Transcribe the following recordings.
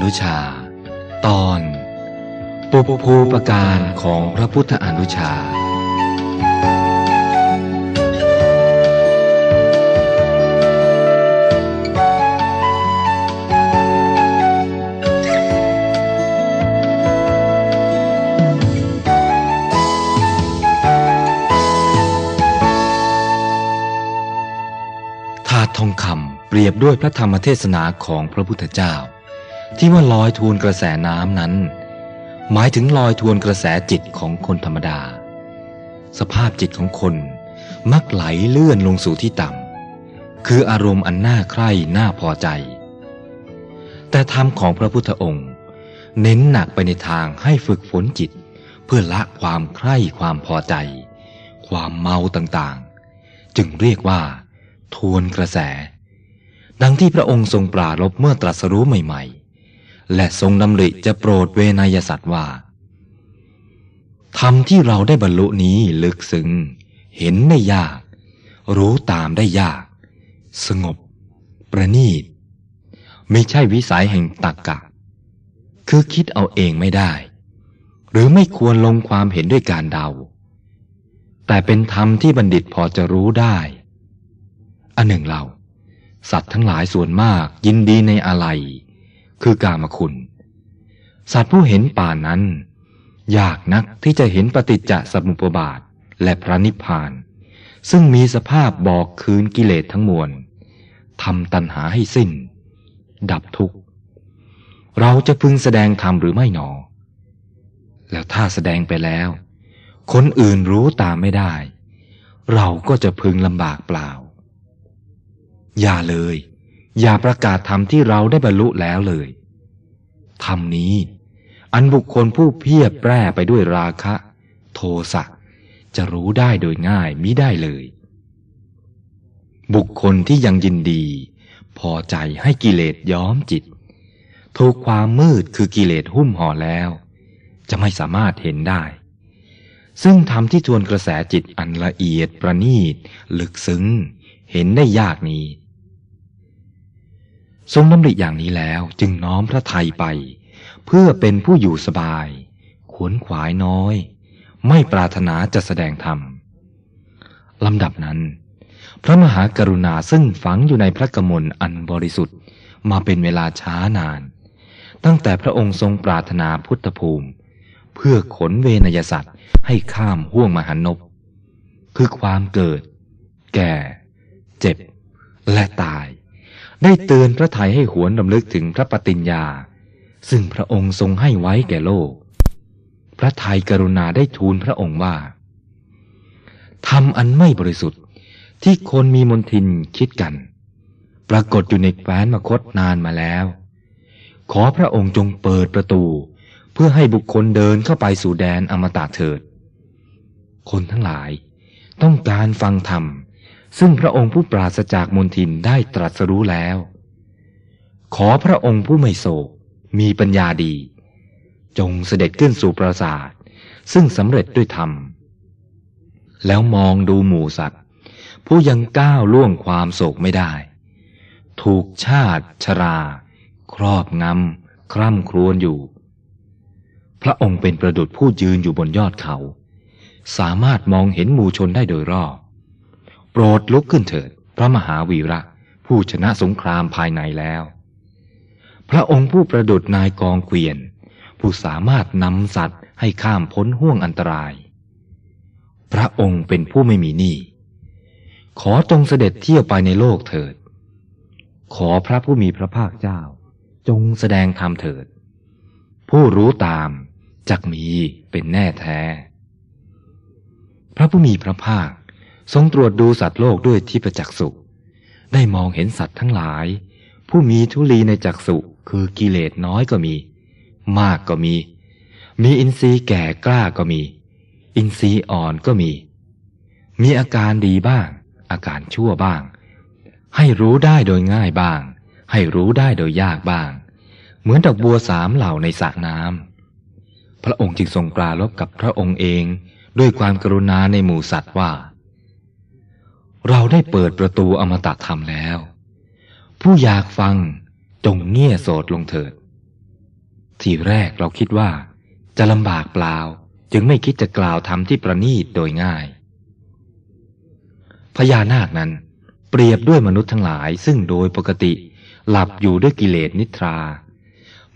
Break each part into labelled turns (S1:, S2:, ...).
S1: อนุชา ตอนปุปภูปการของพระพุทธอนุชา ถาดทองคำเปรียบด้วยพระธรรมเทศนาของพระพุทธเจ้า ที่ว่าลอยทวนกระแสน้ำนั้น หมายถึงลอยทวนกระแสจิตของคนธรรมดา สภาพจิตของคนมักไหลเลื่อนลงสู่ที่ต่ำคืออารมณ์อันน่าใคร่น่าพอใจ แต่ธรรมของพระพุทธองค์ เน้นหนักไปในทางให้ฝึกฝนจิต เพื่อละความใคร่ความพอใจ ความเมาต่างๆ จึงเรียกว่า ทวนกระแส ดังที่พระองค์ทรงปรารบเมื่อตรัสรู้ใหม่ๆ และทรงดำริจะโปรดเวนยสัตว์ว่าธรรมที่เราได้บรรลุนี้ลึกซึ้งเห็นได้ยาก รู้ตามได้ยาก สงบ ประณีตไม่ใช่วิสัยแห่งตักกะ คือคิดเอาเองไม่ได้ หรือไม่ควรลงความเห็นด้วยการเดา แต่เป็นธรรมที่บัณฑิตพอจะรู้ได้ อันหนึ่งเรา สัตว์ทั้งหลายส่วนมากยินดีในอะไร คือกามคุณ สัตว์ผู้เห็นป่านั้น ยากนักที่จะเห็นปฏิจจสมุปบาทและพระนิพพาน ซึ่งมีสภาพบอกคืนกิเลสทั้งมวลทำตัณหาให้สิ้น ดับทุกข์ เราจะพึงแสดงธรรมหรือไม่หนอ แล้วถ้าแสดงไปแล้ว คนอื่นรู้ตามไม่ได้ เราก็จะพึงลำบากเปล่า อย่าเลย อย่าประกาศธรรมที่เราได้บรรลุแล้วเลย ธรรมนี้ อันบุคคลผู้เพียบแปร่ไปด้วยราคะ โทสะจะรู้ได้โดยง่ายมิได้เลย บุคคลที่ยังยินดี พอใจให้กิเลสย้อมจิต ถูกความมืดคือกิเลสหุ้มห่อแล้ว จะไม่สามารถเห็นได้ ซึ่งธรรมที่ทวนกระแสจิตอันละเอียดประณีตลึกซึ้ง เห็นได้ยากนี้ ทรงดำริอย่างนี้แล้วจึงน้อมพระทัยไป เพื่อเป็นผู้อยู่สบาย ขวนขวายน้อย ไม่ปรารถนาจะแสดงธรรมลำดับนั้น พระมหากรุณาซึ่งฝังอยู่ในพระกมลอันบริสุทธิ์มาเป็นเวลาช้านาน ตั้งแต่พระองค์ทรงปรารถนาพุทธภูมิ เพื่อขนเวนยสัตว์ให้ข้ามห่วงมหันนบคือความเกิด แก่ เจ็บ และตาย ได้เตือนพระไทยให้หวนรำลึกถึงพระปฏิญญา ซึ่งพระองค์ทรงให้ไว้แก่โลก พระไทยกรุณาได้ทูลพระองค์ว่าทำอันไม่บริสุทธิ์ที่คนมีมนทินคิดกัน ปรากฏอยู่ในแคว้นมคตนานมาแล้ว ขอพระองค์จงเปิดประตู เพื่อให้บุคคลเดินเข้าไปสู่แดนอมตะเถิด คนทั้งหลายต้องการฟังธรรม ซึ่งพระองค์ผู้ปราศจากมนทินได้ตรัสรู้แล้ว ขอพระองค์ผู้ไม่โศกมีปัญญาดี จงเสด็จขึ้นสู่ปราสาท ซึ่งสำเร็จด้วยธรรม แล้วมองดูหมู่สัตว์ผู้ยังก้าวล่วงความโศกไม่ได้ ถูกชาติชรา ครอบงำ คร่ำครวญอยู่ พระองค์เป็นประดุจผู้ยืนอยู่บนยอดเขา สามารถมองเห็นหมู่ชนได้โดยรอบ รดลุกขึ้นเถิด พระมหาวีระ ผู้ชนะสงครามภายในแล้ว พระองค์ผู้ประดุจนายกองเกวียน ผู้สามารถนำสัตว์ให้ข้ามพ้นห่วงอันตราย พระองค์เป็นผู้ไม่มีหนี้ขอจงเสด็จเที่ยวไปในโลกเถิด ขอพระผู้มีพระภาคเจ้า จงแสดงธรรมเถิด ผู้รู้ตามจักมีเป็นแน่แท้ พระผู้มีพระภาค ทรงตรวจดูสัตว์โลกด้วยที่ประจักษ์สุได้มองเห็นสัตว์ทั้งหลาย ผู้มีทุลีในจักษุคือกิเลสน้อยก็มี มากก็มี มีอินทรีย์แก่กล้าก็มี อินทรีย์อ่อนก็มี มีอาการดีบ้าง อาการชั่วบ้าง ให้รู้ได้โดยง่ายบ้าง ให้รู้ได้โดยยากบ้าง เหมือนดอกบัวสามเหล่าในสระน้ำพระองค์จึงทรงปราลบกับพระองค์เองด้วยความกรุณาในหมู่สัตว์ว่า เราได้เปิดประตูอมตะธรรมแล้ว ผู้อยากฟังจงเงี่ยโสดลงเถิด ทีแรกเราคิดว่า จะลำบากเปล่าจึงไม่คิดจะกล่าวทำที่ประนีตโดยง่าย พญานาคนั้น เปรียบด้วยมนุษย์ทั้งหลาย ซึ่งโดยปกติหลับอยู่ด้วยกิเลสนิทรา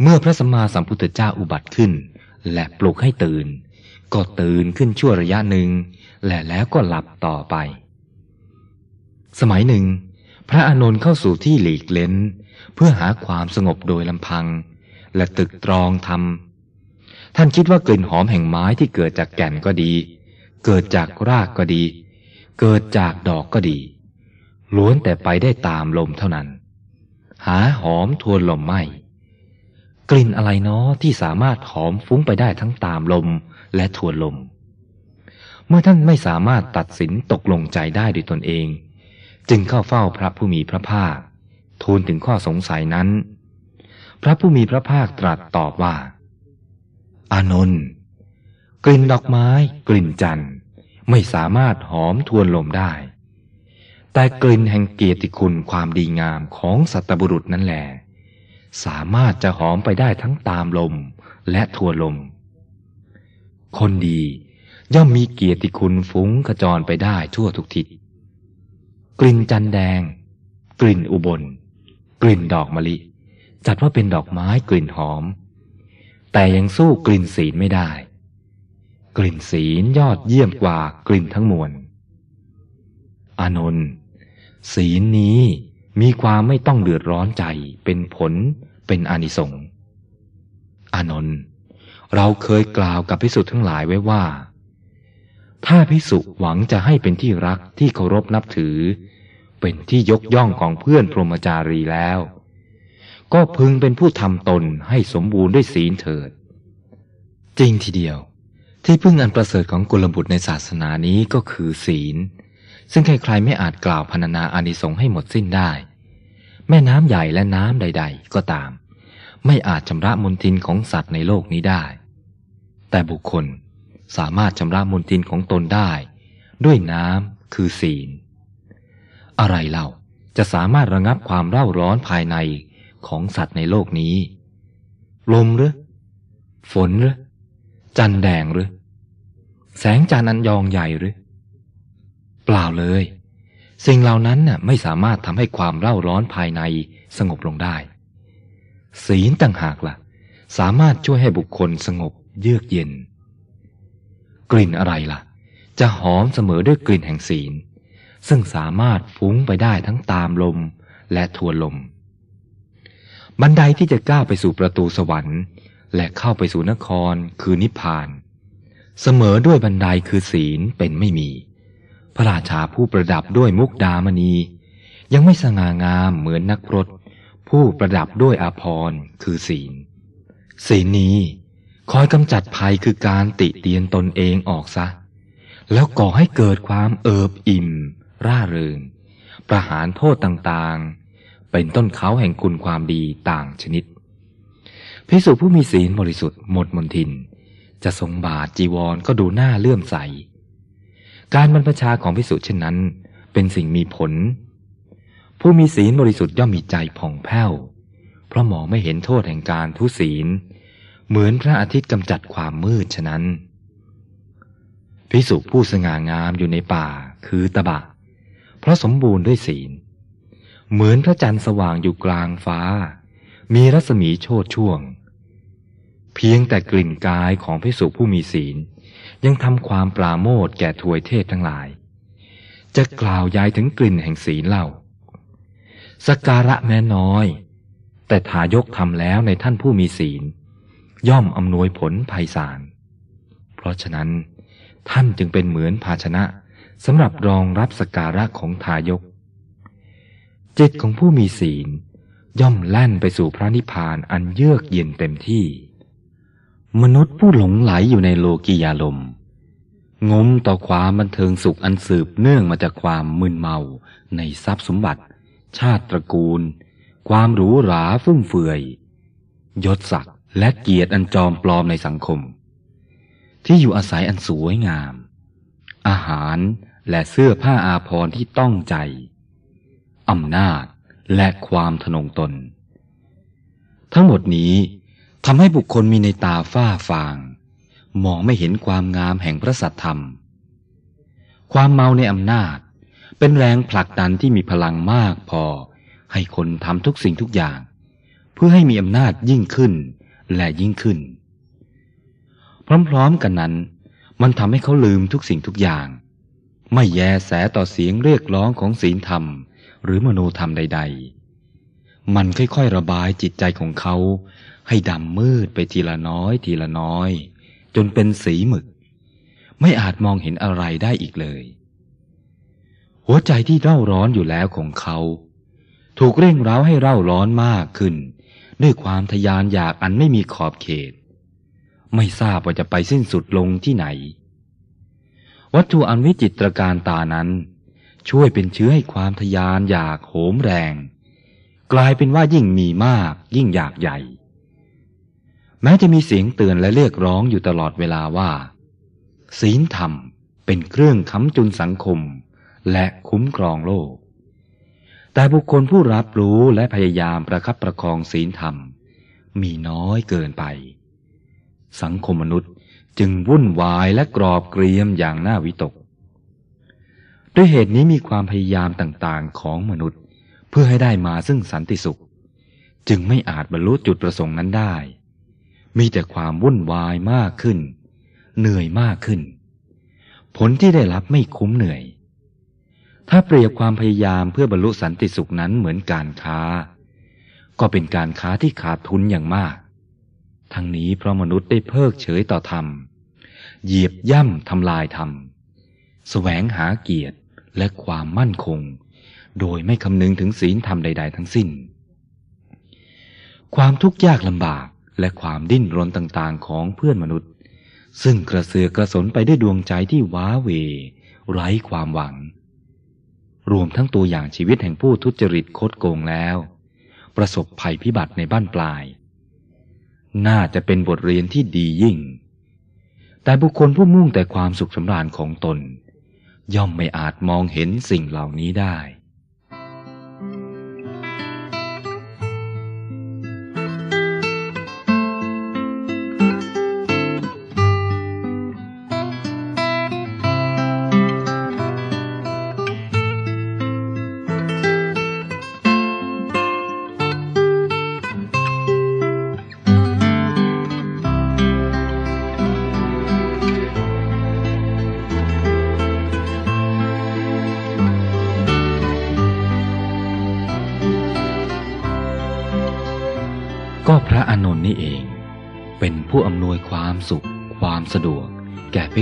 S1: เมื่อพระสัมมาสัมพุทธเจ้าอุบัติขึ้น และปลุกให้ตื่น ก็ตื่นขึ้นชั่วระยะหนึ่งและแล้วก็หลับต่อไป สมัยหนึ่ง พระอานนท์เข้าสู่ที่หลีกเล้น เพื่อหาความสงบโดยลำพัง และตึกตรองทำท่านคิดว่ากลิ่นหอมแห่งไม้ที่เกิดจากแก่นก็ดี เกิดจากรากก็ดี เกิดจากดอกก็ดี ล้วนแต่ไปได้ตามลมเท่านั้น หาหอมทวนลมไม่ กลิ่นอะไรเนาะที่สามารถหอมฟุ้งไปได้ทั้งตามลมและทวนลม เมื่อท่านไม่สามารถตัดสินตกลงใจได้ด้วยตนเอง จึงเข้าเฝ้าพระผู้มีพระภาค ทูลถึงข้อสงสัยนั้น พระผู้มีพระภาคตรัสตอบว่า อานนท์กลิ่นดอกไม้ กลิ่นจันทร์ไม่สามารถหอมทวนลมได้ แต่กลิ่นแห่งเกียรติคุณความดีงามของสัตบุรุษนั่นแหละสามารถจะหอมไปได้ทั้งตามลมและทวนลม คนดีย่อมมีเกียรติคุณฟุ้งกระจรไปได้ทั่วทุกทิศ กลิ่นจันแดง กลิ่นอุบล กลิ่นดอกมะลิ จัดว่าเป็นดอกไม้กลิ่นหอม แต่ยังสู้กลิ่นศีลไม่ได้ กลิ่นศีลยอดเยี่ยมกว่ากลิ่นทั้งมวลอานนท์ศีลนี้มีความไม่ต้องเดือดร้อนใจเป็นผลเป็นอนิสงส์อานนท์เราเคยกล่าวกับพิสุทั้งหลายไว้ว่า ถ้าพิสุหวังจะให้เป็นที่รักที่เคารพนับถือ เป็นที่ยกย่องของเพื่อนพรหมจารีแล้ว ก็พึงเป็นผู้ทำตนให้สมบูรณ์ด้วยศีลเถิด จริงทีเดียว ที่พึ่งอันประเสริฐของกุลบุตรในศาสนานี้ก็คือศีล ซึ่งใครๆไม่อาจกล่าวพรรณนาอานิสงส์ให้หมดสิ้นได้ แม่น้ำใหญ่และน้ำใด ๆ ก็ตาม ไม่อาจชำระมลทินของสัตว์ในโลกนี้ได้ แต่บุคคลสามารถชำระมลทินของตนได้ ด้วยน้ำคือศีล อะไรเล่าจะสามารถระงับความเร่าร้อนภายในของสัตว์ในโลกนี้ ลมหรือ ฝนหรือ จันแดงหรือ แสงจันทร์อันยองใหญ่หรือ เปล่าเลย สิ่งเหล่านั้นน่ะไม่สามารถทำให้ความเร่าร้อนภายในสงบลงได้ ศีลต่างหากละ่ะ สามารถช่วยให้บุคคลสงบเยือกเย็น กลิ่นอะไรล่ะ จะหอมเสมอด้วยกลิ่นแห่งศีล ซึ่งสามารถฟุ้งไปได้ทั้งตามลมและทวนลม บันไดที่จะก้าวไปสู่ประตูสวรรค์ และเข้าไปสู่นครคือนิพพาน เสมอด้วยบันไดคือศีลเป็นไม่มี พระราชาผู้ประดับด้วยมุกดามณี ยังไม่สง่างามเหมือนนักพรตผู้ประดับด้วยอาภรณ์คือศีล ศีลนี้คอยกำจัดภัยคือการติเตียนตนเองออกซะ แล้วก่อให้เกิดความเอิบอิ่ม ร่าเริง ประหารโทษต่างๆ เป็นต้นเขาแห่งคุณความดีต่างชนิดพิสุผู้มีศีลบริสุทธิ์หมดมนทิน จะทรงบาทจีวรก็ดูหน้าเลื่อมใส การบรรพชาของพิสุเช่นนั้น เป็นสิ่งมีผล ผู้มีศีลบริสุทธิ์ย่อมมีใจผ่องแผ้ว เพราะมองไม่เห็นโทษแห่งการทุศีล เหมือนพระอาทิตย์กำจัดความมืดฉะนั้นพิสุผู้สง่างามอยู่ในป่าคือตบะ เพราะสมบูรณ์ด้วยศีล เหมือนพระจันทร์สว่างอยู่กลางฟ้า มีรัศมีโชดช่วง เพียงแต่กลิ่นกายของพิสุผู้มีศีล ยังทำความปราโมทแก่ทวยเทพทั้งหลาย จะกล่าวยายถึงกลิ่นแห่งศีลเล่าสการะแม้น้อย แต่ทายกทำแล้วในท่านผู้มีศีล ย่อมอำนวยผลภัยสาร เพราะฉะนั้นท่านจึงเป็นเหมือนภาชนะ สำหรับรองรับสการะของทายก จิตของผู้มีศีลย่อมแล่นไปสู่พระนิพพานอันเยือกเย็นเต็มที่ มนุษย์ผู้หลงไหลอยู่ในโลกียาลมงมต่อความบันเทิงสุขอันสืบเนื่องมาจากความมึนเมาในทรัพย์สมบัติ ชาติตระกูล ความหรูหราฟุ่มเฟือย ยศศักดิ์และเกียรติอันจอมปลอมในสังคม ที่อยู่อาศัยอันสวยงาม อาหาร และเสื้อผ้าอาภรณ์ที่ต้องใจ อำนาจและความทนงตน ทั้งหมดนี้ทำให้บุคคลมีในตาฝ้าฟาง มองไม่เห็นความงามแห่งพระสัตธรรม ความเมาในอำนาจเป็นแรงผลักดันที่มีพลังมากพอ ให้คนทำทุกสิ่งทุกอย่าง เพื่อให้มีอำนาจยิ่งขึ้นและยิ่งขึ้น พร้อมๆกันนั้น มันทำให้เขาลืมทุกสิ่งทุกอย่าง ไม่แยแสต่อเสียงเรียกร้องของศีลธรรม หรือมโนธรรมใด ๆ มันค่อยๆระบายจิตใจของเขา ให้ดำมืดไปทีละน้อยทีละน้อย จนเป็นสีหมึก ไม่อาจมองเห็นอะไรได้อีกเลย หัวใจที่เร่าร้อนอยู่แล้วของเขา ถูกเร่งร้าให้เร่าร้อนมากขึ้น ด้วยความทยานอยากอันไม่มีขอบเขต ไม่ทราบว่าจะไปสิ้นสุดลงที่ไหน วัตถุอันวิจิตรการตานั้น ช่วยเป็นเชื้อให้ความทยานอยากโหมแรง กลายเป็นว่ายิ่งมีมากยิ่งอยากใหญ่ แม้จะมีเสียงเตือนและเรียกร้องอยู่ตลอดเวลาว่า ศีลธรรมเป็นเครื่องค้ำจุนสังคม และคุ้มครองโลก แต่บุคคลผู้รับรู้และพยายามประคับประคองศีลธรรม มีน้อยเกินไป สังคมมนุษย์ จึงวุ่นวายและกรอบเกรียมอย่างน่าวิตก ด้วยเหตุนี้มีความพยายามต่างๆของมนุษย์ เพื่อให้ได้มาซึ่งสันติสุข จึงไม่อาจบรรลุจุดประสงค์นั้นได้ มีแต่ความวุ่นวายมากขึ้น เหนื่อยมากขึ้น ผลที่ได้รับไม่คุ้มเหนื่อย ถ้าเปรียบความพยายามเพื่อบรรลุสันติสุขนั้นเหมือนการค้า ก็เป็นการค้าที่ขาดทุนอย่างมาก ทั้งนี้เพราะมนุษย์ได้เพิกเฉยต่อธรรม เหยียบย่ำทำลายธรรมแสวงหาเกียรติและความมั่นคง โดยไม่คำนึงถึงศีลธรรมใด ๆ ทั้งสิ้น ความทุกข์ยากลำบากและความดิ้นรนต่างๆของเพื่อนมนุษย์ ซึ่งกระเสือกกระสนไปด้วยดวงใจที่ว้าเว ไร้ความหวัง รวมทั้งตัวอย่างชีวิตแห่งผู้ทุจริตคดโกงแล้ว ประสบภัยพิบัติในบ้านปลาย น่าจะเป็นบทเรียนที่ดียิ่ง แต่บุคคลผู้มุ่งแต่ความสุขสำราญของตน ย่อมไม่อาจมองเห็นสิ่งเหล่านี้ได้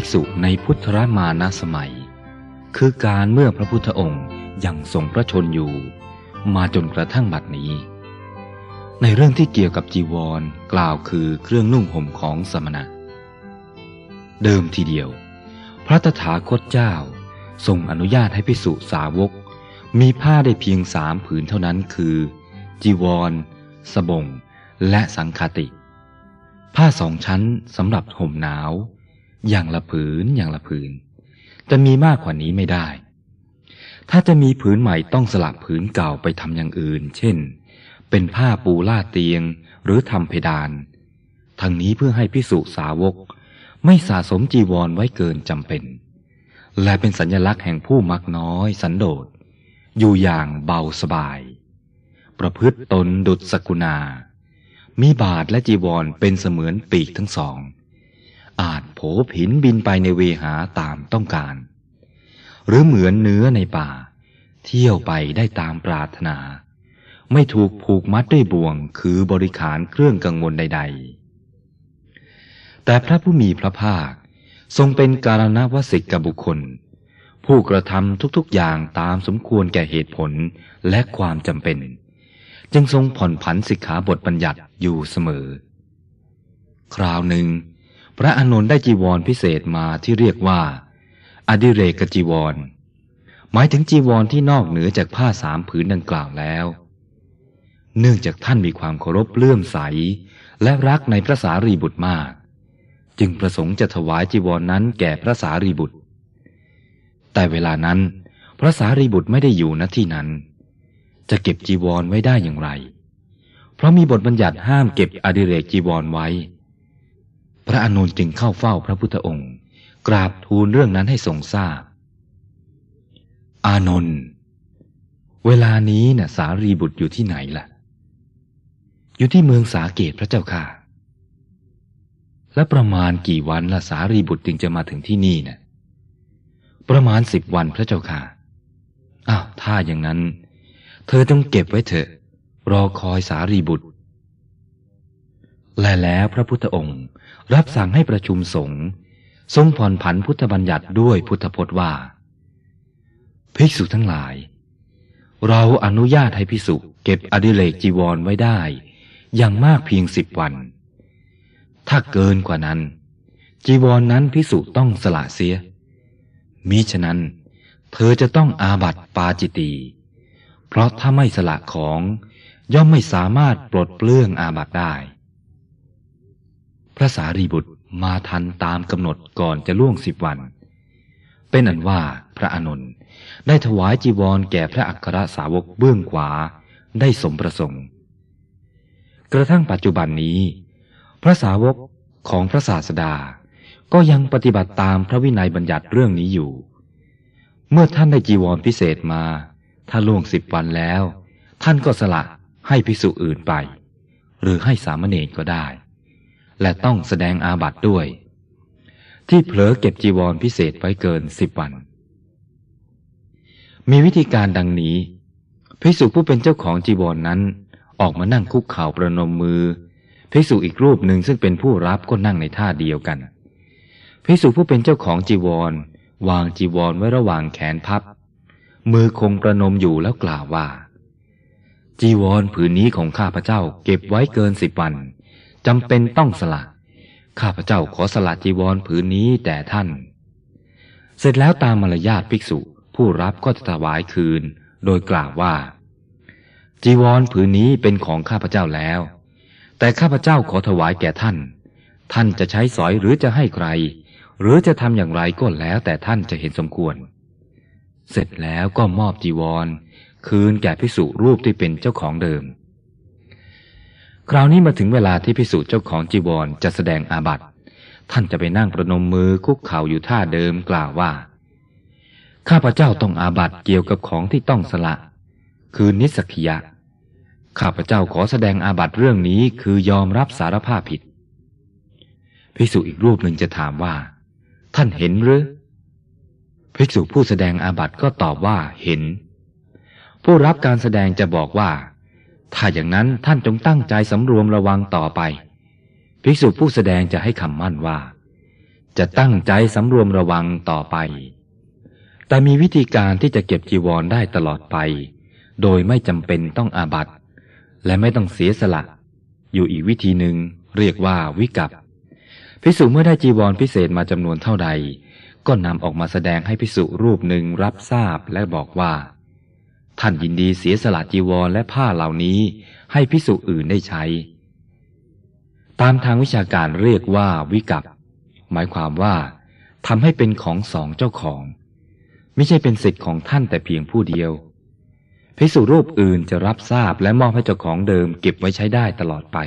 S1: ภิกษุในพุทธรมานาสมัย คือการเมื่อพระพุทธองค์ยังทรงพระชนอยู่ มาจนกระทั่งบัดนี้ ในเรื่องที่เกี่ยวกับจีวรกล่าวคือเครื่องนุ่งห่มของสมณะ เดิมทีเดียว พระตถาคตเจ้าทรงอนุญาตให้ภิกษุสาวก มีผ้าได้เพียงสามผืนเท่านั้นคือ จีวร สบง และสังคติ ผ้าสองชั้นสำหรับห่มหนาว อย่างละผืนอย่างละผืน จะมีมากกว่านี้ไม่ได้ ถ้าจะมีผืนใหม่ต้องสลับผืนเก่าไปทำอย่างอื่น เช่น เป็นผ้าปูลาดเตียงหรือทำเพดานทั้งนี้เพื่อให้พิสุสาวก ไม่สะสมจีวรไว้เกินจำเป็น และเป็นสัญลักษณ์แห่งผู้มักน้อยสันโดษ อยู่อย่างเบาสบาย ประพฤติตนดุจสกุณา มีบาทและจีวรเป็นเสมือนปีกทั้งสอง อาจโผผินบินไปในเวหาตามต้องการ หรือเหมือนเนื้อในป่า เที่ยวไปได้ตามปรารถนา ไม่ถูกผูกมัดด้วยบ่วงคือบริขารเครื่องกังวลใด ๆ แต่พระผู้มีพระภาคทรงเป็นการณวสิกกับบุคคล ผู้กระทำทุกๆอย่างตามสมควรแก่เหตุผลและความจำเป็น จึงทรงผ่อนผันสิกขาบทบัญญัติอยู่เสมอ คราวหนึ่ง พระอานนท์ได้จีวรพิเศษมาที่เรียกว่า อดิเรกจีวร หมายถึงจีวรที่นอกเหนือจากผ้าสามผืนดังกล่าวแล้ว เนื่องจากท่านมีความเคารพเลื่อมใส และรักในพระสารีบุตรมาก จึงประสงค์จะถวายจีวรนนั้นแก่พระสารีบุตร แต่เวลานั้น พระสารีบุตรไม่ได้อยู่ณที่นั้น จะเก็บจีวรไว้ได้อย่างไร เพราะมีบทบัญญัติห้ามเก็บอดิเรกจีวรไว้ ระอานนจึงเข้าเฝ้าพระพุทธองค์ กราบทูลเรื่องนั้นให้ทรงทราบ อานนท์เวลานี้น่ะสารีบุตรอยู่ที่ไหนล่ะ อยู่ที่เมืองสาเกตพระเจ้าค่ะ และประมาณกี่วันละสารีบุตรจึงจะมาถึงที่นี่น่ะประมาณสิบวันพระเจ้าค่ะ อ้าวถ้าอย่างนั้น เธอต้องเก็บไว้เถอะ รอคอยสารีบุตร และแล้วพระพุทธองค์ รับสั่งให้ประชุมสงฆ์ทรงผ่อนผันพุทธบัญญัติด้วยพุทธพจน์ว่า ภิกษุทั้งหลาย เราอนุญาตให้พิสุเก็บอดิเรกจีวรไว้ได้ อย่างมากเพียงสิบวัน ถ้าเกินกว่านั้น จีวรนนั้นพิสุต้องสละเสีย มิฉะนั้น เธอจะต้องอาบัติปาจิตี เพราะถ้าไม่สละของย่อมไม่สามารถปลดเปลื้องอาบัติได้ ระสารีบุตรมาทันตามกำหนดก่อนจะล่วงสิบวัน เป็นอันว่าพระอานนได้ถวายจีวรแก่พระอัครสาวกเบื้องขวาได้สมประสงค์ กระทั่งปัจจุบันนี้ พระสาวกของพระศาสดา ก็ยังปฏิบัติตามพระวินัยบัญญัติเรื่องนี้อยู่ เมื่อท่านได้จีวรพิเศษมา ถ้าล่วงสิบวันแล้ว ท่านก็สละให้พิสุอื่นไป หรือให้สามเณรก็ได้ และต้องแสดงอาบัติด้วย ที่เผลอเก็บจีวรพิเศษไว้เกินสิบวัน มีวิธีการดังนี้ภิกษุผู้เป็นเจ้าของจีวรนนั้นออกมานั่งคุกเข่าประนมมือภิกษุอีกรูปหนึ่งซึ่งเป็นผู้รับก็นั่งในท่าเดียวกันภิกษุผู้เป็นเจ้าของจีวร วางจีวรไว้ระหว่างแขนพับ มือคงประนมอยู่แล้วกล่าวว่า จีวรผืนนี้ของข้าพเจ้าเก็บไว้เกินสิบวัน จำเป็นต้องสละ ข้าพเจ้าขอสละจีวรผืนนี้แต่ท่าน เสร็จแล้วตามมารยาทภิกษุผู้รับก็จะถวายคืน โดยกล่าวว่า จีวรผืนนี้เป็นของข้าพเจ้าแล้ว แต่ข้าพเจ้าขอถวายแก่ท่าน ท่านจะใช้สอยหรือจะให้ใคร หรือจะทำอย่างไรก็แล้วแต่ท่านจะเห็นสมควร เสร็จแล้วก็มอบจีวร คืนแก่พิสุรูปที่เป็นเจ้าของเดิม คราวนี้มาถึงเวลาที่พิสุเจ้าของจีวรจะแสดงอาบัติ ท่านจะไปนั่งประนมมือคุกเข่าอยู่ท่าเดิมกล่าวว่า ข้าพเจ้าต้องอาบัติเกี่ยวกับของที่ต้องสละ คือนิสกิยะ ข้าพเจ้าขอแสดงอาบัติเรื่องนี้คือยอมรับสารภาพผิดภิกษุอีกรูปหนึ่งจะถามว่า ท่านเห็นหรือภิกษุผู้แสดงอาบัติก็ตอบว่าเห็น ผู้รับการแสดงจะบอกว่า ถ้าอย่างนั้นท่านจงตั้งใจสำรวมระวังต่อไป ภิกษุผู้แสดงจะให้คำมั่นว่า จะตั้งใจสำรวมระวังต่อไป แต่มีวิธีการที่จะเก็บจีวรได้ตลอดไป โดยไม่จำเป็นต้องอาบัตและไม่ต้องเสียสละ อยู่อีกวิธีหนึ่งเรียกว่าวิกัปพิสุเมื่อได้จีวรพิเศษมาจำนวนเท่าใด ก็นำออกมาแสดงให้พิสุรูปหนึ่งรับทราบและบอกว่า ท่านยินดีเสียสละจีวรและผ้าเหล่านี้ให้พิสุอื่นได้ใช้ ตามทางวิชาการเรียกว่าวิกัปหมายความว่าทำให้เป็นของสองเจ้าของ ไม่ใช่เป็นสิทธิ์ของท่านแต่เพียงผู้เดียวพิสุรูปอื่นจะรับทราบและมอบให้เจ้าของเดิมเก็บไว้ใช้ได้ตลอดไป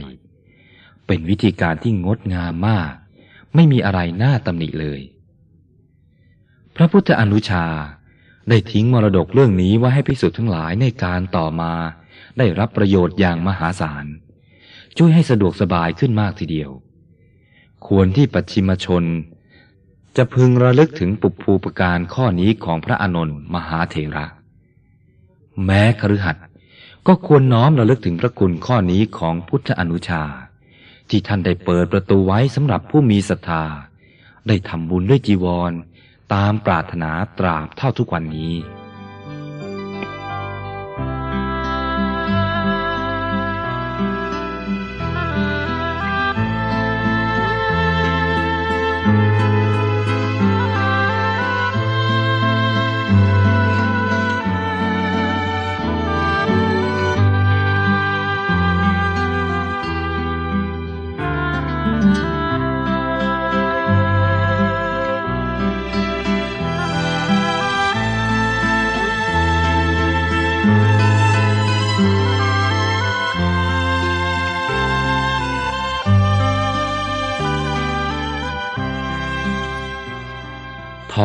S1: เป็นวิธีการที่งดงามมาก ไม่มีอะไรน่าตำหนิเลย พระพุทธอนุชา ได้ทิ้งมรดกเรื่องนี้ไว้ให้พิสุทั้งหลายในการต่อมา ได้รับประโยชน์อย่างมหาศาล ช่วยให้สะดวกสบายขึ้นมากทีเดียว ควรที่ปัจฉิมชน จะพึงระลึกถึงปุพภูปการข้อนี้ของพระอนนท์มหาเถระ แม้คฤหัสถ์ก็ควรน้อมระลึกถึงพระคุณข้อนี้ของพุทธอนุชา ที่ท่านได้เปิดประตูไว้สำหรับผู้มีศรัทธา ได้ทำบุญด้วยจีวร ตามปรารถนาตราบเท่าทุกวันนี้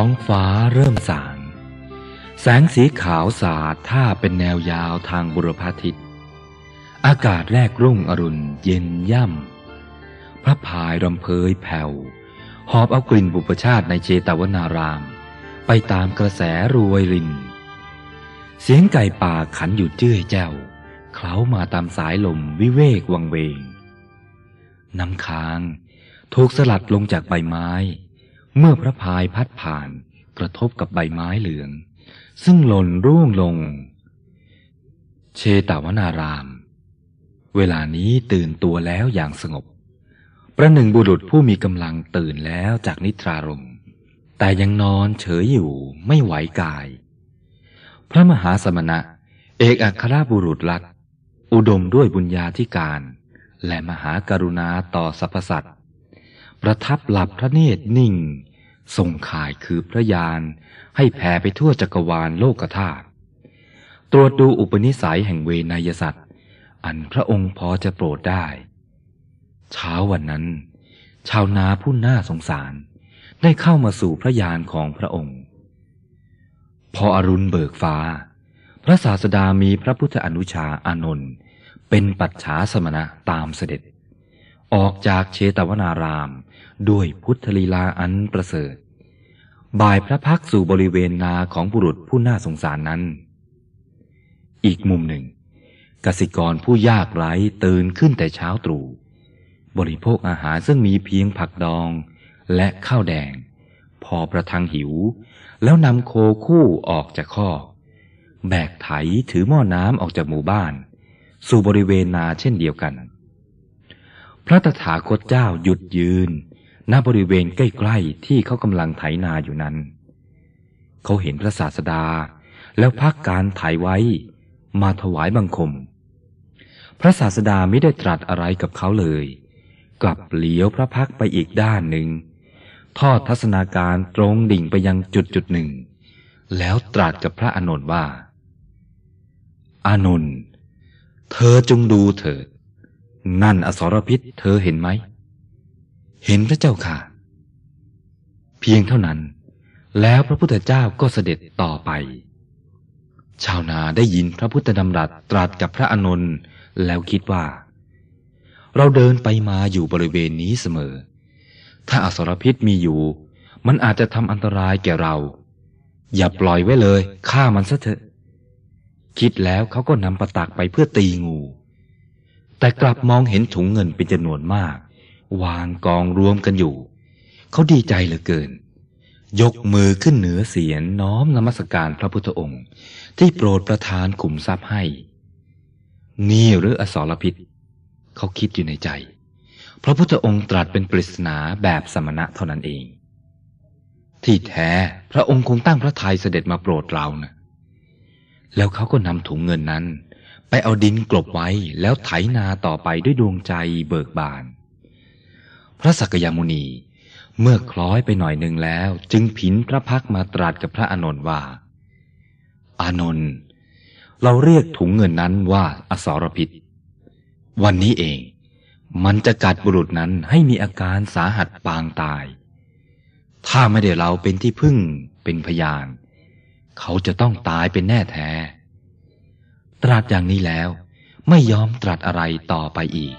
S1: ท้องฟ้าเริ่มสาง แสงสีขาวสาดท่าเป็นแนวยาวทางบุรพาทิต อากาศแรกรุ่งอรุณเย็นย่ำ พระพายรำเพยแผ่ว หอบเอากลิ่นบุปชาติในเจตวนาราม ไปตามกระแสรวยริน เสียงไก่ป่าขันอยู่เจ้ยแจ้วเคล้ามาตามสายลมวิเวกวังเวง น้ำค้างถูกสลัดลงจากใบไม้ เมื่อพระพายพัดผ่านกระทบกับใบไม้เหลือง ซึ่งหล่นร่วงลง เชตวนาราม เวลานี้ตื่นตัวแล้วอย่างสงบ ประหนึ่งบุรุษผู้มีกำลังตื่นแล้วจากนิทรารมแต่ยังนอนเฉยอยู่ไม่ไหวกาย พระมหาสมณะ เอกอัครบุรุษลักษอุดมด้วยบุญญาธิการ และมหากรุณาต่อสรรพสัตว์ ประทับหลับพระเนตรนิ่ง ทรงข่ายคือพระยาน ให้แผ่ไปทั่วจักรวาลโลกธาตุตรวจดูอุปนิสัยแห่งเวนยสัตว์ อันพระองค์พอจะโปรดได้ เช้าวันนั้น ชาวนาผู้น่าสงสาร ได้เข้ามาสู่พระยานของพระองค์ พออรุณเบิกฟ้า พระศาสดามีพระพุทธอนุชาอานนท์เป็นปัจฉาสมณะตามเสด็จ ออกจากเชตวนาราม ด้วยพุทธลีลาอันประเสริฐ บ่ายพระพักสู่บริเวณนาของบุรุษผู้น่าสงสารนั้น อีกมุมหนึ่ง กสิกรผู้ยากไร้ตื่นขึ้นแต่เช้าตรู่บริโภคอาหารซึ่งมีเพียงผักดองและข้าวแดง พอประทังหิว แล้วนำโคคู่ออกจากข้อ แบกไถถือหม้อน้ำออกจากหมู่บ้าน สู่บริเวณนาเช่นเดียวกัน พระตถาคตเจ้าหยุดยืน ณบริเวณใกล้ๆที่เขากำลังไถนาอยู่นั้น เขาเห็นพระศาสดา แล้วพักการไถไว้ มาถวายบังคม พระศาสดาไม่ได้ตรัสอะไรกับเขาเลย กลับเหลียวพระพักไปอีกด้านหนึ่ง ทอดทัศนาการตรงดิ่งไปยังจุดจุดหนึ่ง แล้วตรัสกับพระอานนท์ว่า อานนท์เธอจงดูเถิด นั่นอสรพิษเธอเห็นไหม เห็นพระเจ้าค่ะ เพียงเท่านั้น แล้วพระพุทธเจ้าก็เสด็จต่อไป ชาวนาได้ยินพระพุทธดำรัสตรัสกับพระอานนท์แล้วคิดว่า เราเดินไปมาอยู่บริเวณนี้เสมอ ถ้าอสรพิษมีอยู่ มันอาจจะทำอันตรายแก่เรา อย่าปล่อยไว้เลยฆ่ามันซะเถอะ คิดแล้วเขาก็นำประตักไปเพื่อตีงู แต่กลับมองเห็นถุงเงินเป็นจำนวนมาก วางกองรวมกันอยู่ เขาดีใจเหลือเกิน ยกมือขึ้นเหนือเสียนน้อมนมัสการพระพุทธองค์ ที่โปรดประทานขุมทรัพย์ให้ นี่หรืออสรพิษ เขาคิดอยู่ในใจ พระพุทธองค์ตรัสเป็นปริศนาแบบสมณะเท่านั้นเอง ที่แท้พระองค์คงตั้งพระทัยเสด็จมาโปรดเรานะแล้วเขาก็นำถุงเงินนั้น ไปเอาดินกลบไว้แล้วไถนาต่อไปด้วยดวงใจเบิกบาน พระสักยมุนี เมื่อคล้อยไปหน่อยหนึ่งแล้ว จึงผินพระพักมาตรัสกับพระอานนท์ว่า อานนท์เราเรียกถุงเงินนั้นว่าอสรพิษ วันนี้เอง มันจะกัดบุรุษนั้นให้มีอาการสาหัสปางตาย ถ้าไม่ได้เราเป็นที่พึ่งเป็นพยาน เขาจะต้องตายเป็นแน่แท้ ตรัสอย่างนี้แล้ว ไม่ยอมตรัสอะไรต่อไปอีก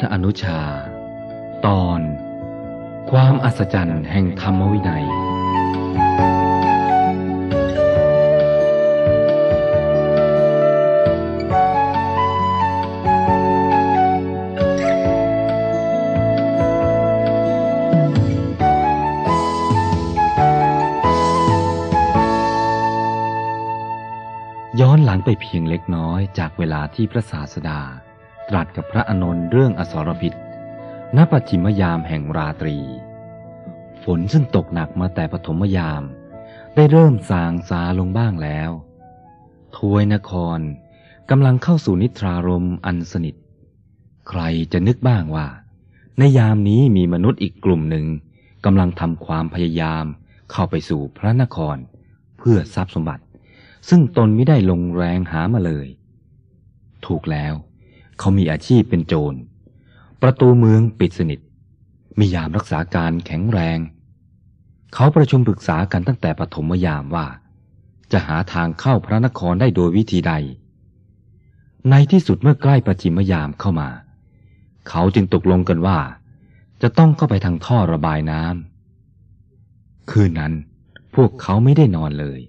S1: ธอนุชา ตอน ความอัศจรรย์แห่งธรรมวินัย ย้อนหลังไปเพียงเล็กน้อยจากเวลาที่พระศาสดา ตรัสกับพระอานนท์เรื่องอสรพิษณปัจฉิมยามแห่งราตรี ฝนซึ่งตกหนักมาแต่ปฐมยาม ได้เริ่มสางซาลงบ้างแล้ว ทวยนครกำลังเข้าสู่นิทรารมอันสนิท ใครจะนึกบ้างว่า ในยามนี้มีมนุษย์อีกกลุ่มหนึ่งกำลังทำความพยายามเข้าไปสู่พระนคร เพื่อทรัพย์สมบัติ ซึ่งตนไม่ได้ลงแรงหามาเลย ถูกแล้ว เขามีอาชีพเป็นโจร ประตูเมืองปิดสนิท มียามรักษาการแข็งแรง เขาประชุมปรึกษากันตั้งแต่ปฐมยามว่า จะหาทางเข้าพระนครได้โดยวิธีใด ในที่สุดเมื่อใกล้ประจิมยามเข้ามา เขาจึงตกลงกันว่า จะต้องเข้าไปทางท่อระบายน้ำคืนนั้นพวกเขาไม่ได้นอนเลย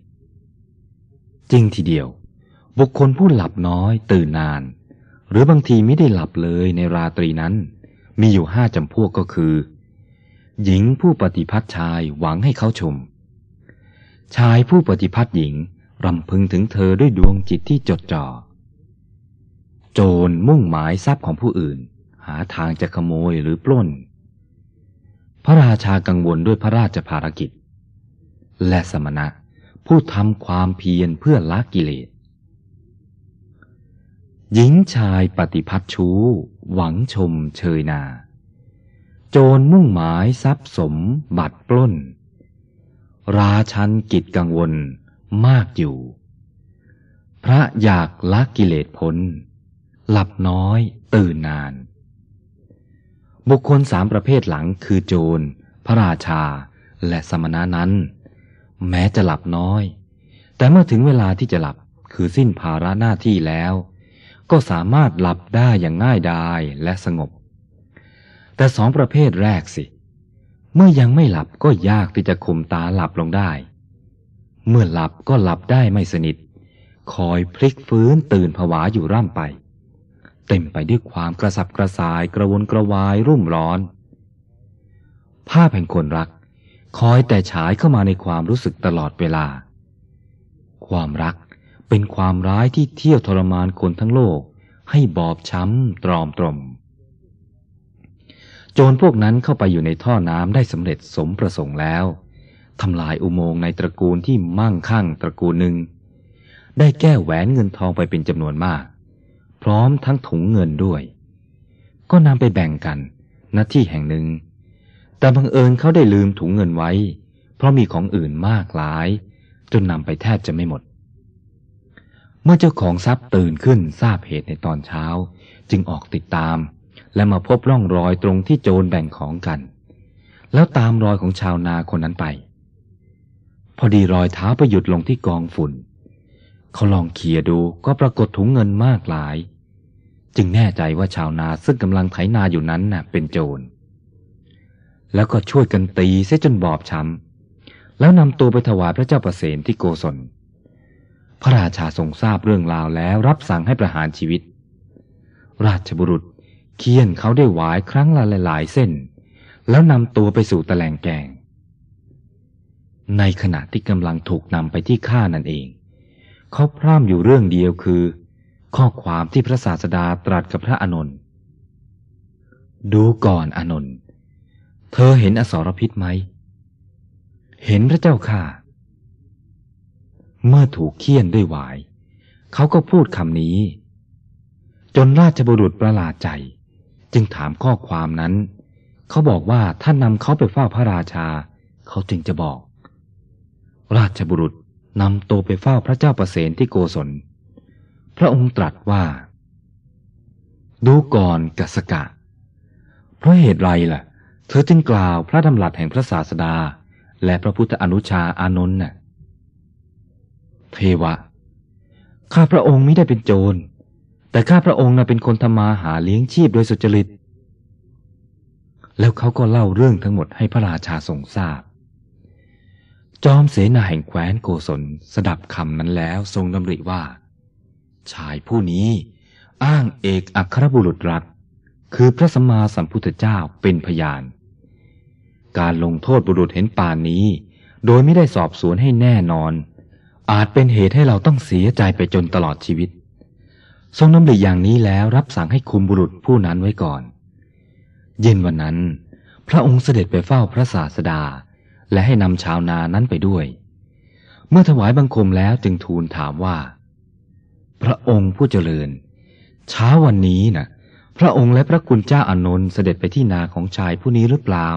S1: จริงทีเดียว บุคคลผู้หลับน้อยตื่นนาน หรือบางทีไม่ได้หลับเลยในราตรีนั้น มีอยู่ห้าจำพวกก็คือ หญิงผู้ปฏิพัติชายหวังให้เขาชม ชายผู้ปฏิพัติหญิงรำพึงถึงเธอด้วยดวงจิตที่จดจ่อ โจรมุ่งหมายทรัพย์ของผู้อื่น หาทางจะขโมยหรือปล้น พระราชากังวลด้วยพระราชภารกิจ และสมณะผู้ทำความเพียรเพื่อละกิเลส หญิงชายปฏิพัติชู้ หวังชมเชยนา โจรมุ่งหมายทรัพย์สมบัตรปล้น ราชันกิจกังวลมากอยู่ พระอยากละกิเลสพ้น หลับน้อยตื่นนาน บุคคลสามประเภทหลังคือโจร พระราชาและสมณะนั้น แม้จะหลับน้อย แต่เมื่อถึงเวลาที่จะหลับคือสิ้นภาระหน้าที่แล้ว ก็สามารถหลับได้อย่างง่ายดายและสงบ แต่สองประเภทแรกสิ เมื่อยังไม่หลับก็ยากที่จะข่มตาหลับลงได้ เมื่อหลับก็หลับได้ไม่สนิท คอยพลิกฟื้นตื่นผวาอยู่ร่ำไป เต็มไปด้วยความกระสับกระส่ายกระวนกระวายรุ่มร้อน ภาพแห่งคนรัก คอยแต่ฉายเข้ามาในความรู้สึกตลอดเวลา ความรัก เป็นความร้ายที่เที่ยวทรมานคนทั้งโลก ให้บอบช้ำตรอมตรม โจรพวกนั้นเข้าไปอยู่ในท่อน้ำได้สำเร็จสมประสงค์แล้วทำลายอุโมงค์ในตระกูลที่มั่งคั่งตระกูลหนึ่ง ได้แก้แหวนเงินทองไปเป็นจำนวนมาก พร้อมทั้งถุงเงินด้วย ก็นำไปแบ่งกันณที่แห่งหนึ่ง แต่บังเอิญเขาได้ลืมถุงเงินไว้ เพราะมีของอื่นมากหลาย จนนำไปแทบจะไม่หมด มื่อเจ้าของทรัพย์ตื่นขึ้นทราบเหตุในตอนเช้า จึงออกติดตาม และมาพบร่องรอยตรงที่โจรแบ่งของกัน แล้วตามรอยของชาวนาคนนั้นไป พอดีรอยเท้าไปหยุดลงที่กองฝุ่น เขาลองเขี่ยดูก็ปรากฏถุงเงินมากหลาย จึงแน่ใจว่าชาวนาซึ่งกำลังไถนาอยู่นั้นน่ะ เป็นโจรแล้วก็ช่วยกันตีเสียจนบอบช้ำแล้วนำตัวไปถวายพระเจ้าประเสนที่โกศล พระราชาทรงทราบเรื่องราวแล้วรับสั่งให้ประหารชีวิต ราชบุรุษเคี่ยนเขาได้หวายครั้งละหลายเส้น แล้วนำตัวไปสู่ตะแลงแกง ในขณะที่กำลังถูกนำไปที่ฆ่านั่นเอง เขาพร่ำอยู่เรื่องเดียวคือ ข้อความที่พระศาสดาตรัสกับพระอานนท์ดูก่อนอานนท์เธอเห็นอสรพิษไหม เห็นพระเจ้าค่ะ เมื่อถูกเคี่ยนด้วยหวาย เขาก็พูดคำนี้ จนราชบุรุษประหลาดใจ จึงถามข้อความนั้น เขาบอกว่าท่านนำเขาไปเฝ้าพระราชา เขาจึงจะบอก ราชบุรุษนำตัวไปเฝ้าพระเจ้าประเสนที่โกศล พระองค์ตรัสว่า ดูก่อนกัสกะ เพราะเหตุไรล่ะ เธอจึงกล่าวพระดำรัสแห่งพระศาสดา และพระพุทธอนุชาอานนท์น่ะ เทวะ ข้าพระองค์ไม่ได้เป็นโจร แต่ข้าพระองค์น่ะเป็นคนทำมาหาเลี้ยงชีพโดยสุจริต แล้วเขาก็เล่าเรื่องทั้งหมดให้พระราชาทรงทราบ จอมเสนาแห่งแคว้นโกศลสดับคำนั้นแล้วทรงดำริว่า ชายผู้นี้อ้างเอกอัครบุรุษรัก คือพระสัมมาสัมพุทธเจ้าเป็นพยาน การลงโทษบุรุษเห็นป่านนี้ โดยไม่ได้สอบสวนให้แน่นอน อาจเป็นเหตุให้เราต้องเสียใจไปจนตลอดชีวิต ทรงดำริอย่างนี้แล้วรับสั่งให้คุมบุรุษผู้นั้นไว้ก่อน เย็นวันนั้น พระองค์เสด็จไปเฝ้าพระศาสดา และให้นำชาวนานั้นไปด้วย เมื่อถวายบังคมแล้วจึงทูลถามว่า พระองค์ผู้เจริญ เช้าวันนี้นะ่ะ พระองค์และพระคุณเจ้าอานนท์เสด็จไปที่นาของชายผู้นี้หรือเปล่า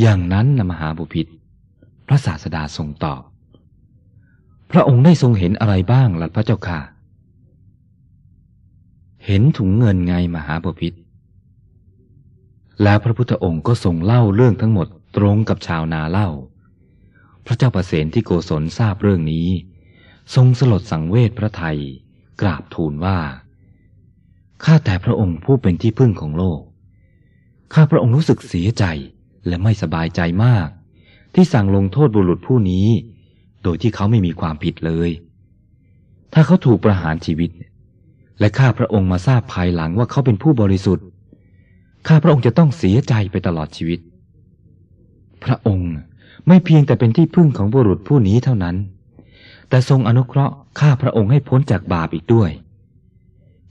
S1: อย่างนั้นนะมหาบุพิตรพระศาสดาทรงตอบ พระองค์ได้ทรงเห็นอะไรบ้างล่ะพระเจ้าค่ะ เห็นถุงเงินไงมหาบุพิตแล้วพระพุทธองค์ก็ทรงเล่าเรื่องทั้งหมดตรงกับชาวนาเล่า พระเจ้าประเสนที่โกศลทราบเรื่องนี้ ทรงสลดสังเวชพระไทยกราบทูลว่า ข้าแต่พระองค์ผู้เป็นที่พึ่งของโลก ข้าพระองค์รู้สึกเสียใจและไม่สบายใจมาก ที่สั่งลงโทษบุรุษผู้นี้ โดยที่เขาไม่มีความผิดเลย ถ้าเขาถูกประหารชีวิต และข้าพระองค์มาทราบภายหลังว่าเขาเป็นผู้บริสุทธิ์ ข้าพระองค์จะต้องเสียใจไปตลอดชีวิต พระองค์ไม่เพียงแต่เป็นที่พึ่งของบุรุษผู้นี้เท่านั้น แต่ทรงอนุเคราะห์ข้าพระองค์ให้พ้นจากบาปอีกด้วย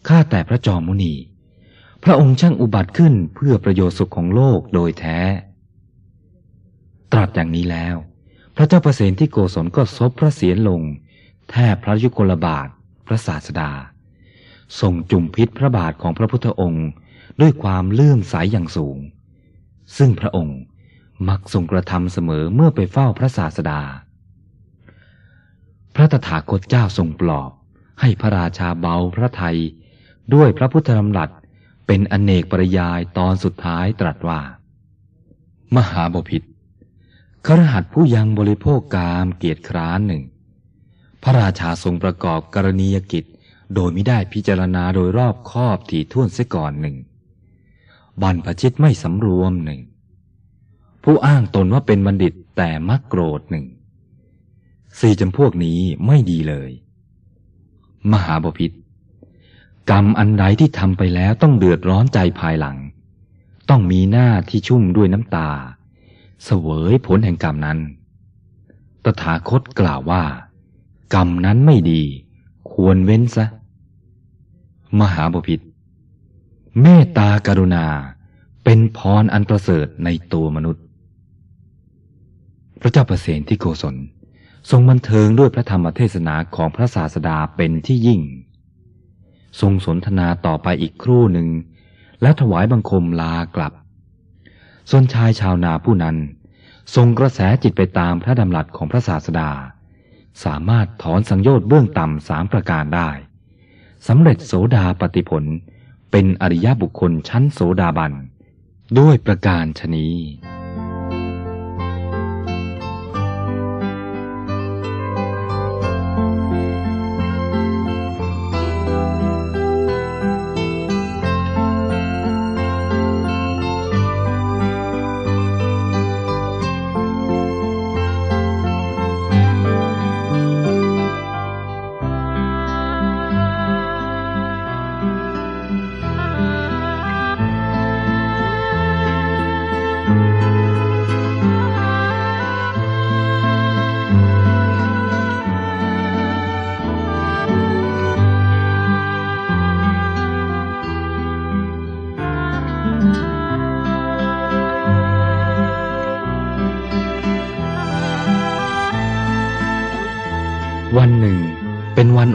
S1: ข้าแต่พระจอมมุนี พระองค์ช่างอุบัติขึ้นเพื่อประโยชน์สุขของโลกโดยแท้ ตรัสอย่างนี้แล้ว พระเจ้าประเสนที่โกศลก็ซบพระเศียรลง แทบพระยุคลบาทพระศาสดาทรงจุ่มพิษพระบาทของพระพุทธองค์ด้วยความเลื่อมใสยอย่างสูง ซึ่งพระองค์มักทรงกระทำเสมอเมื่อไปเฝ้าพระศาสดา พระตถาคตเจ้าทรงปลอบ ให้พระราชาเบาพระไทย ด้วยพระพุทธธรรมรัตเป็นอนเนกปริยายตอนสุดท้ายตรัสว่า มหาบพิษ ครหัสผู้ยังบริโภคกามเกียรติคร้านหนึ่ง พระราชาทรงประกอบกรณียกิจ โดยไม่ได้พิจารณาโดยรอบคอบถี่ถ้วนเสียก่อนหนึ่งบรรพชิตไม่สำรวมหนึ่ง ผู้อ้างตนว่าเป็นบัณฑิตแต่มักโกรธหนึ่งสี่จำพวกนี้ไม่ดีเลย มหาบพิษกรรมอันใดที่ทำไปแล้วต้องเดือดร้อนใจภายหลัง ต้องมีหน้าที่ชุ่มด้วยน้ำตา เสวยผลแห่งกรรมนั้น ตถาคตกล่าวว่า กรรมนั้นไม่ดี ควรเว้นซะ มหาบพิษเมตตากรุณาเป็นพรอันประเสริฐในตัวมนุษย์ พระเจ้าประเสนที่โกศลทรงบันเทิงด้วยพระธรรมเทศนาของพระศาสดาเป็นที่ยิ่ง ทรงสนทนาต่อไปอีกครู่หนึ่ง แล้วถวายบังคมลากลับ ส่วนชายชาวนาผู้นั้น ทรงกระแสจิตไปตามพระดำรัสของพระศาสดา สามารถถอนสังโยชน์เบื้องต่ำสามประการได้สำเร็จโสดาปฏิผล เป็นอริยบุคคลชั้นโสดาบัน ด้วยประการชนี้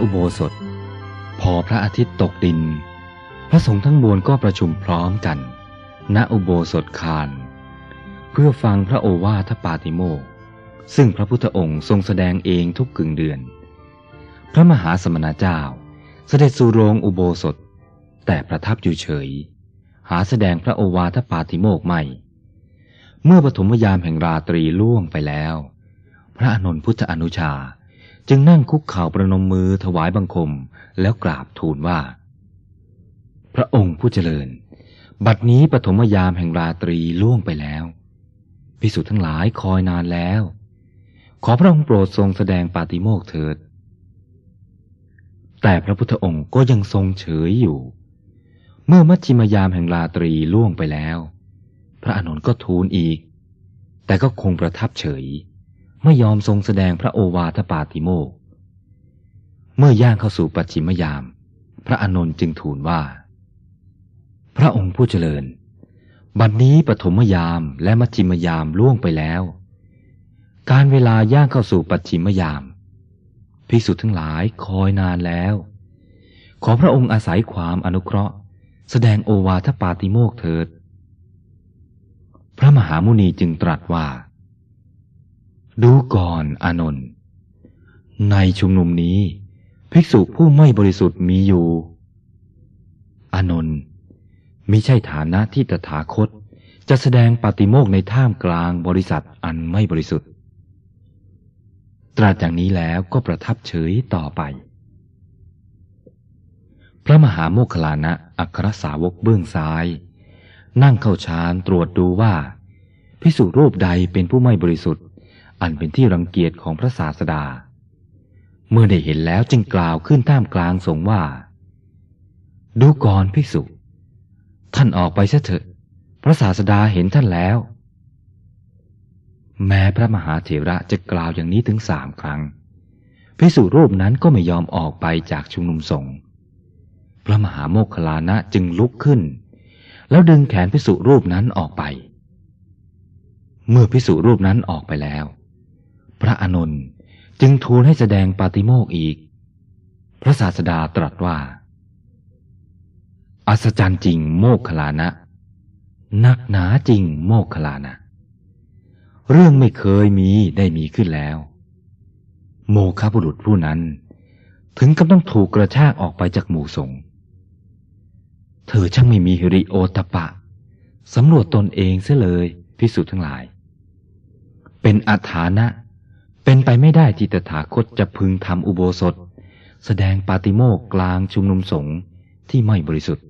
S1: อุโบสถ พอพระอาทิตย์ตกดิน พระสงฆ์ทั้งมวลก็ประชุมพร้อมกัน ณอุโบสถคาร เพื่อฟังพระโอวาทปาติโมกซึ่งพระพุทธองค์ทรงแสดงเองทุกกึ่งเดือน พระมหาสมณเจ้า เสด็จสู่โรงอุโบสถ แต่ประทับอยู่เฉย หาแสดงพระโอวาทปาติโมกไม่ เมื่อปฐมยามแห่งราตรีล่วงไปแล้ว พระอนุนพุทธอนุชา จึงนั่งคุกเข่าประนมมือถวายบังคมแล้วกราบทูลว่า พระองค์ผู้เจริญ บัดนี้ปฐมยามแห่งราตรีล่วงไปแล้วพิสุทั้งหลายคอยนานแล้ว ขอพระองค์โปรดทรงแสดงปาติโมกเถิด แต่พระพุทธองค์ก็ยังทรงเฉยอยู่ เมื่อมัชชิมยามแห่งราตรีล่วงไปแล้ว พระอานนก็ทูลอีก แต่ก็คงประทับเฉย ไม่ยอมทรงแสดงพระโอวาทปาติโมก เมื่อย่างเข้าสู่ปัจฉิมยาม พระอานนท์จึงทูลว่า พระองค์ผู้เจริญ บัดนนี้ปฐมยามและมัชชิมยามล่วงไปแล้ว การเวลาย่างเข้าสู่ปัจฉิมยามภิกษุทั้งหลายคอยนานแล้ว ขอพระองค์อาศัยความอนุเคราะห์ แสดงโอวาทปาติโมกเถิด พระมหามุนีจึงตรัสว่า ดูก่อนอานนท์ในชุมนุมนี้ ภิกษุผู้ไม่บริสุทธิ์มีอยู่ อานนท์มิใช่ฐานะที่ตถาคต จะแสดงปฏิโมกในท่ามกลางบริษัทอันไม่บริสุทธิ์ ตรัสอย่างนี้แล้วก็ประทับเฉยต่อไป พระมหาโมคลานะอัครสาวกเบื้องซ้าย นั่งเข้าฌานตรวจดูว่า พิสุรูปใดเป็นผู้ไม่บริสุทธิ์ อันเป็นที่รังเกียจของพระศาสดา เมื่อได้เห็นแล้วจึงกล่าวขึ้นท่ามกลางสงว่า ดูก่อนพิสุท่านออกไปเสเถอะ พระศาสดาเห็นท่านแล้ว แม้พระมหาเถระจะกล่าวอย่างนี้ถึงสามครั้งพิสุรูปนั้นก็ไม่ยอมออกไปจากชุมนุมสงฆ์พระมหาโมคคลานะจึงลุกขึ้น แล้วดึงแขนพิสุรูปนั้นออกไป เมื่อพิสุรูปนั้นออกไปแล้ว พระอานนจึงทูลให้แสดงปาติโมกอีก พระศาสดาตรัสว่า อัศจรรย์จริงโมกขลานะ นักหนาจริงโมกขลานะ เรื่องไม่เคยมีได้มีขึ้นแล้ว โมคบุรุษผู้นั้น ถึงกับต้องถูกกระชากออกไปจากหมู่สงฆ์เธอช่างไม่มีหิริโอตปะสำรวจตนเองเสียเลยพิสุทั้งหลาย เป็นอัฐานะ เป็นไปไม่ได้ที่ตถาคตจะพึงทำอุโบสถ แสดงปาติโมกกลางชุมนุมสงฆ์ที่ไม่บริสุทธิ์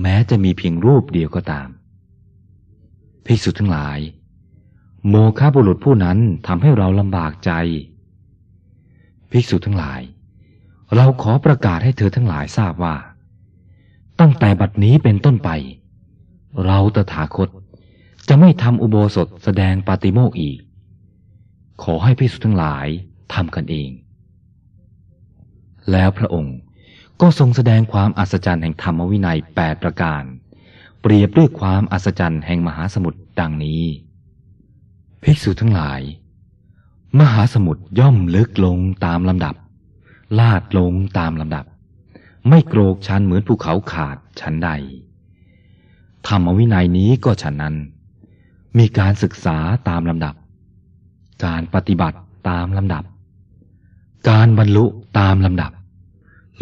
S1: แม้จะมีเพียงรูปเดียวก็ตามภิกษุทั้งหลาย โมฆะบุรุษผู้นั้นทำให้เราลำบากใจภิกษุทั้งหลาย เราขอประกาศให้เธอทั้งหลายทราบว่า ตั้งแต่บัดนี้เป็นต้นไป เราตถาคตจะไม่ทำอุโบสถแสดงปาติโมกอีก ขอให้ภิกษุทั้งหลายทำกันเอง แล้วพระองค์ก็ทรงแสดงความอัศจรรย์แห่งธรรมวินัยแปดประการ เปรียบด้วยความอัศจรรย์แห่งมหาสมุทรดังนี้ ภิกษุทั้งหลาย มหาสมุทรย่อมลึกลงตามลำดับ ลาดลงตามลำดับ ไม่โกรกชันเหมือนภูเขาขาดชันใด ธรรมวินัยนี้ก็ฉันนั้น มีการศึกษาตามลำดับ การปฏิบัติตามลำดับ การบรรลุตามลำดับ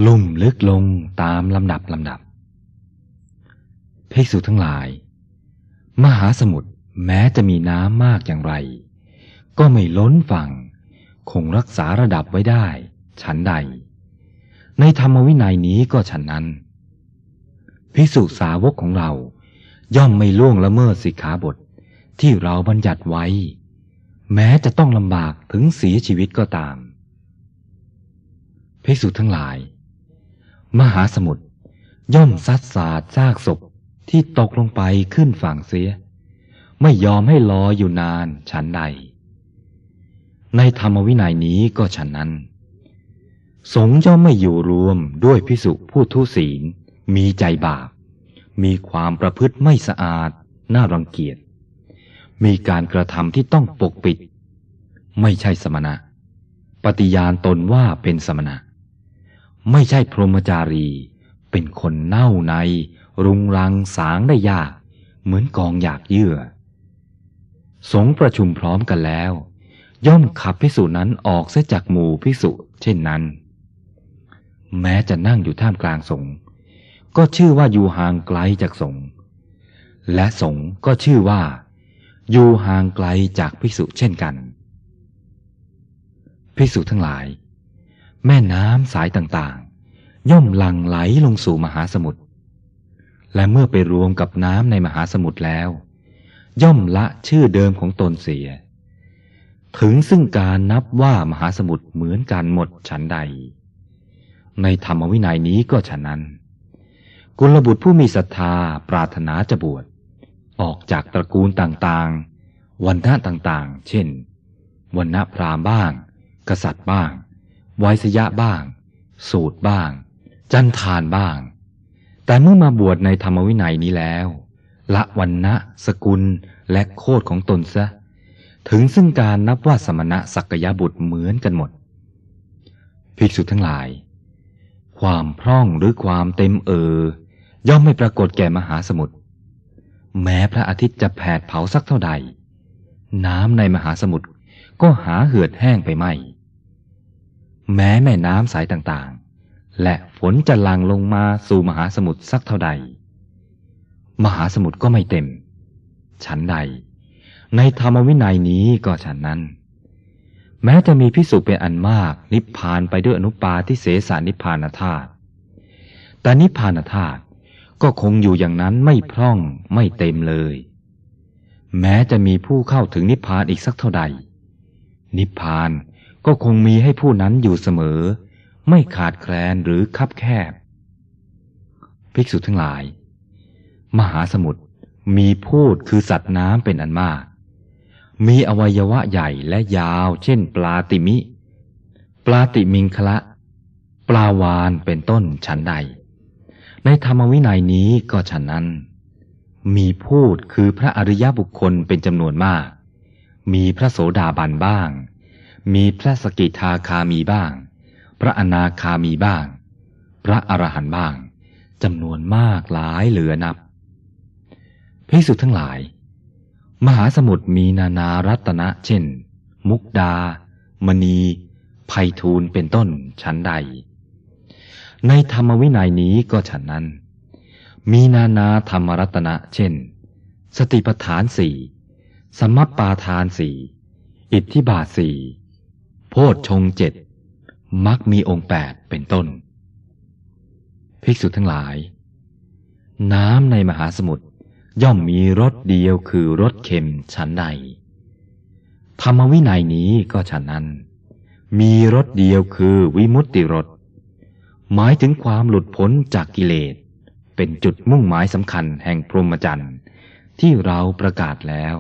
S1: ลุ่มลึกลงตามลำดับลำดับภิกษุทั้งหลาย มหาสมุทรแม้จะมีน้ำมากอย่างไร ก็ไม่ล้นฝั่ง คงรักษาระดับไว้ได้ ฉันใด ในธรรมวินัยนี้ก็ฉันนั้น ภิกษุสาวกของเราย่อมไม่ล่วงละเมิดสิกขาบทที่เราบัญญัติไว้ แม้จะต้องลำบากถึงเสียชีวิตก็ตามภิกษุทั้งหลาย มหาสมุทรย่อมซัดสาดซากศพที่ตกลงไปขึ้นฝั่งเสีย ไม่ยอมให้ลอยอยู่นานฉันใด ในธรรมวินัยนี้ก็ฉันนั้น สงย่อมไม่อยู่รวมด้วยพิสุผู้ทุศีล มีใจบาป มีความประพฤติไม่สะอาด น่ารังเกียจ มีการกระทำที่ต้องปกปิด ไม่ใช่สมณะ ปฏิญาณตนว่าเป็นสมณะ ไม่ใช่พรหมจารี เป็นคนเน่าใน รุงรังสางได้ยาก เหมือนกองอยากเยื่อ สงประชุมพร้อมกันแล้ว ย่อมขับพิสุนั้นออกเสียจากหมู่พิสุเช่นนั้น แม้จะนั่งอยู่ท่ามกลางสงก็ชื่อว่าอยู่ห่างไกลจากสงและสงก็ชื่อว่า อยู่ห่างไกลจากพิสุเช่นกันพิสุทั้งหลาย แม่น้ำสายต่างๆ ย่อมหลั่งไหลลงสู่มหาสมุทรและเมื่อไปรวมกับน้ำในมหาสมุทรแล้ว ย่อมละชื่อเดิมของตนเสีย ถึงซึ่งการนับว่ามหาสมุทรเหมือนกันหมดฉันใด ในธรรมวินัยนี้ก็ฉะนั้น กุลบุตรผู้มีศรัทธาปรารถนาจะบวช ออกจากตระกูลต่างๆ วันณะต่างๆ เช่น วันณะพราหมณ์บ้าง กษัตริย์บ้าง ไวยสยะบ้าง สูตรบ้าง จันทานบ้าง แต่เมื่อมาบวชในธรรมวินัยนี้แล้ว ละวันณะสกุลและโคดของตนซะ ถึงซึ่งการนับว่าสมณะสักยบุตรเหมือนกันหมด ภิกษุทั้งหลาย ความพร่องหรือความเต็มเออย่อมไม่ปรากฏแก่มหาสมุทร แม้พระอาทิตย์จะแผดเผาสักเท่าใด น้ำในมหาสมุทรก็หาเหือดแห้งไปไม่ แม้แม่น้ำสายต่างๆ และฝนจะหลั่งลงมาสู่มหาสมุทรสักเท่าใด มหาสมุทรก็ไม่เต็ม ฉันใด ในธรรมวินัยนี้ก็ฉันนั้น แม้จะมีพิสุเป็นอันมากนิพพานไปด้วยอนุปาที่เสสานิพพานธาตุแต่นิพพานธาตุ ก็คงอยู่อย่างนั้นไม่พร่องไม่เต็มเลย แม้จะมีผู้เข้าถึงนิพพานอีกสักเท่าใด นิพพานก็คงมีให้ผู้นั้นอยู่เสมอ ไม่ขาดแคลนหรือคับแคบ ภิกษุทั้งหลาย มหาสมุทรมีพูดคือสัตว์น้ำเป็นอันมาก มีอวัยวะใหญ่และยาว เช่น ปลาติมิ ปลาติมิงคละ ปลาวานเป็นต้นฉันใด ในธรรมวินัยนี้ก็ฉันนั้น มีพูดคือพระอริยบุคคลเป็นจำนวนมาก มีพระโสดาบันบ้าง มีพระสกิทาคามีบ้าง พระอนาคามีบ้าง พระอรหันต์บ้างจำนวนมากหลายเหลือนับภิกษุทั้งหลาย มหาสมุทรมีนานารัตนะเช่น มุกดา มณีไพฑูรย์เป็นต้นชั้นใด ในธรรมวินัยนี้ก็ฉันนั้น มีนานาธรรมรัตนะ เช่น สติปัฏฐานสี่สมัปปาทานสี่อิทธิบาทสี่โพชฌงเจ็ดมักมีองค์แปดเป็นต้น ภิกษุทั้งหลาย น้ำในมหาสมุทรย่อมมีรสเดียวคือรสเค็มฉันใด ธรรมวินัยนี้ก็ฉันนั้น มีรสเดียวคือวิมุตติรส หมายถึงความหลุดพ้นจากกิเลส เป็นจุดมุ่งหมายสำคัญแห่งพรหมจรรย์ที่เราประกาศแล้ว